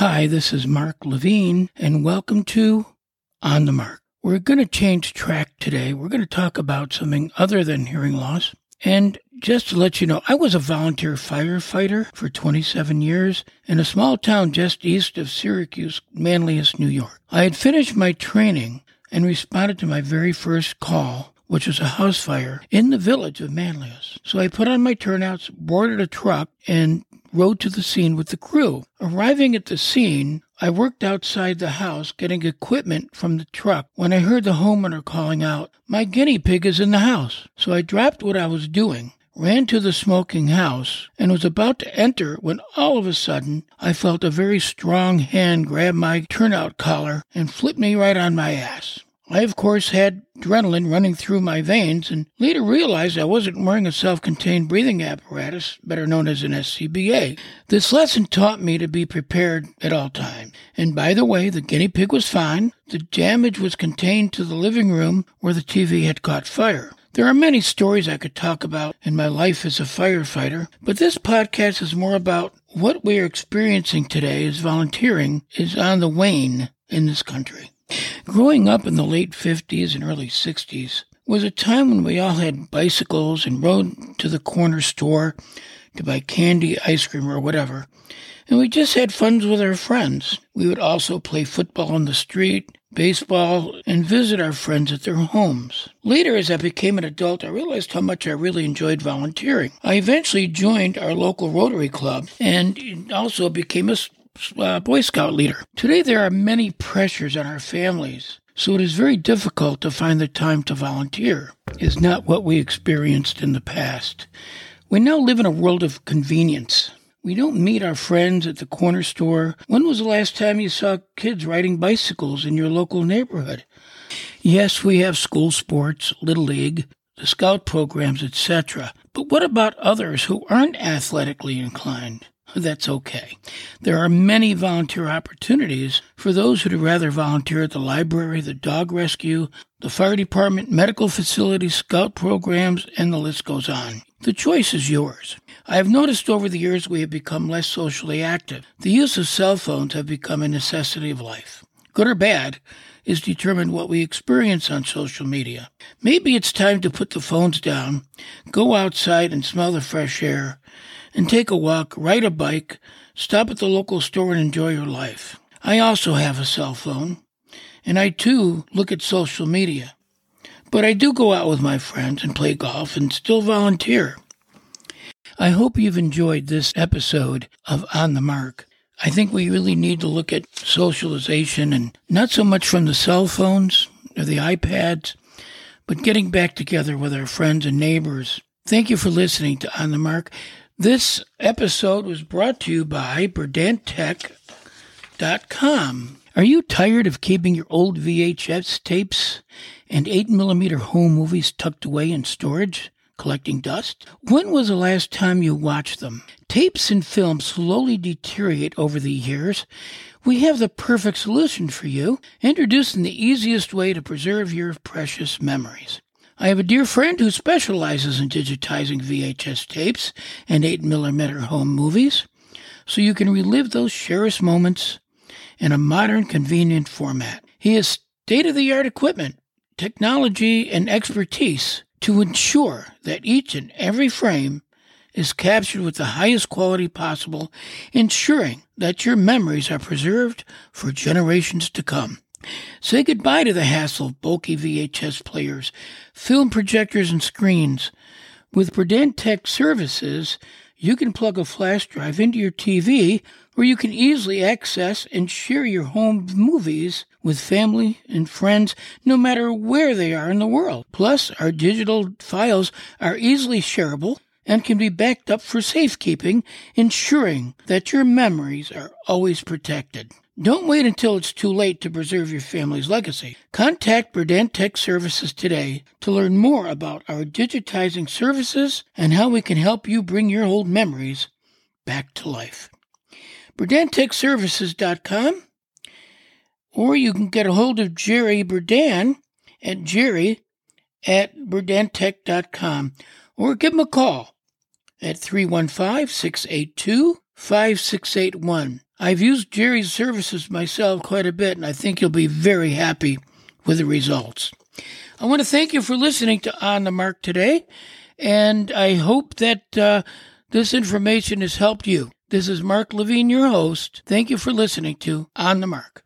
Hi, this is Mark Levine, and welcome to On the Mark. We're going to change track today. We're going to talk about something other than hearing loss. And just to let you know, I was a volunteer firefighter for 27 years in a small town just east of Syracuse, Manlius, New York. I had finished my training and responded to my very first call, which was a house fire in the village of Manlius. So I put on my turnouts, boarded a truck, and rode to the scene with the crew. Arriving at the scene, I worked outside the house getting equipment from the truck when I heard the homeowner calling out, My guinea pig is in the house. So I dropped what I was doing, ran to the smoking house, and was about to enter when all of a sudden I felt a very strong hand grab my turnout collar and flip me right on my ass. I, of course, had adrenaline running through my veins, and later realized I wasn't wearing a self contained breathing apparatus, better known as an SCBA. This lesson taught me to be prepared at all times. And by the way, the guinea pig was fine. The damage was contained to the living room where the TV had caught fire. There are many stories I could talk about in my life as a firefighter, but this podcast is more about what we are experiencing today as volunteering is on the wane in this country. Growing up in the late 50s and early 60s was a time when we all had bicycles and rode to the corner store to buy candy, ice cream, or whatever. And we just had fun with our friends. We would also play football on the street, baseball, and visit our friends at their homes. Later, as I became an adult, I realized how much I really enjoyed volunteering. I eventually joined our local Rotary Club and also became a uh, Boy Scout leader. Today, there are many pressures on our families, so it is very difficult to find the time to volunteer. Is not what we experienced in the past. We now live in a world of convenience. We don't meet our friends at the corner store. When was the last time you saw kids riding bicycles in your local neighborhood? Yes, we have school sports, Little League, the Scout programs, etc. But what about others who aren't athletically inclined? That's okay. There are many volunteer opportunities for those who'd rather volunteer at the library, the dog rescue, the fire department, medical facilities, scout programs, and the list goes on. The choice is yours. I have noticed over the years we have become less socially active. The use of cell phones have become a necessity of life. Good or bad is determined what we experience on social media. Maybe it's time to put the phones down, go outside and smell the fresh air, and take a walk, ride a bike, stop at the local store and enjoy your life. I also have a cell phone, and I too look at social media. But I do go out with my friends and play golf and still volunteer. I hope you've enjoyed this episode of On the Mark. I think we really need to look at socialization and not so much from the cell phones or the iPads, but getting back together with our friends and neighbors. Thank you for listening to On the Mark. This episode was brought to you by BurdantTech.com. Are you tired of keeping your old VHS tapes and 8mm home movies tucked away in storage, collecting dust? When was the last time you watched them? Tapes and films slowly deteriorate over the years. We have the perfect solution for you, introducing the easiest way to preserve your precious memories. I have a dear friend who specializes in digitizing VHS tapes and 8mm home movies, so you can relive those cherished moments in a modern, convenient format. He has state of the art equipment, technology, and expertise to ensure that each and every frame is captured with the highest quality possible, ensuring that your memories are preserved for generations to come. Say goodbye to the hassle of bulky VHS players, film projectors, and screens. With Burdant Tech Services, you can plug a flash drive into your TV where you can easily access and share your home movies with family and friends no matter where they are in the world. Plus, our digital files are easily shareable and can be backed up for safekeeping, ensuring that your memories are always protected. Don't wait until it's too late to preserve your family's legacy. Contact Burdant Tech Services today to learn more about our digitizing services and how we can help you bring your old memories back to life. BurdantTechServices.com or you can get a hold of Jerry Burdan at jerry at burdanttech.com or give him a call at 315 682 5681. I've used Jerry's services myself quite a bit, and I think you'll be very happy with the results. I want to thank you for listening to On the Mark today, and I hope that uh, this information has helped you. This is Mark Levine, your host. Thank you for listening to On the Mark.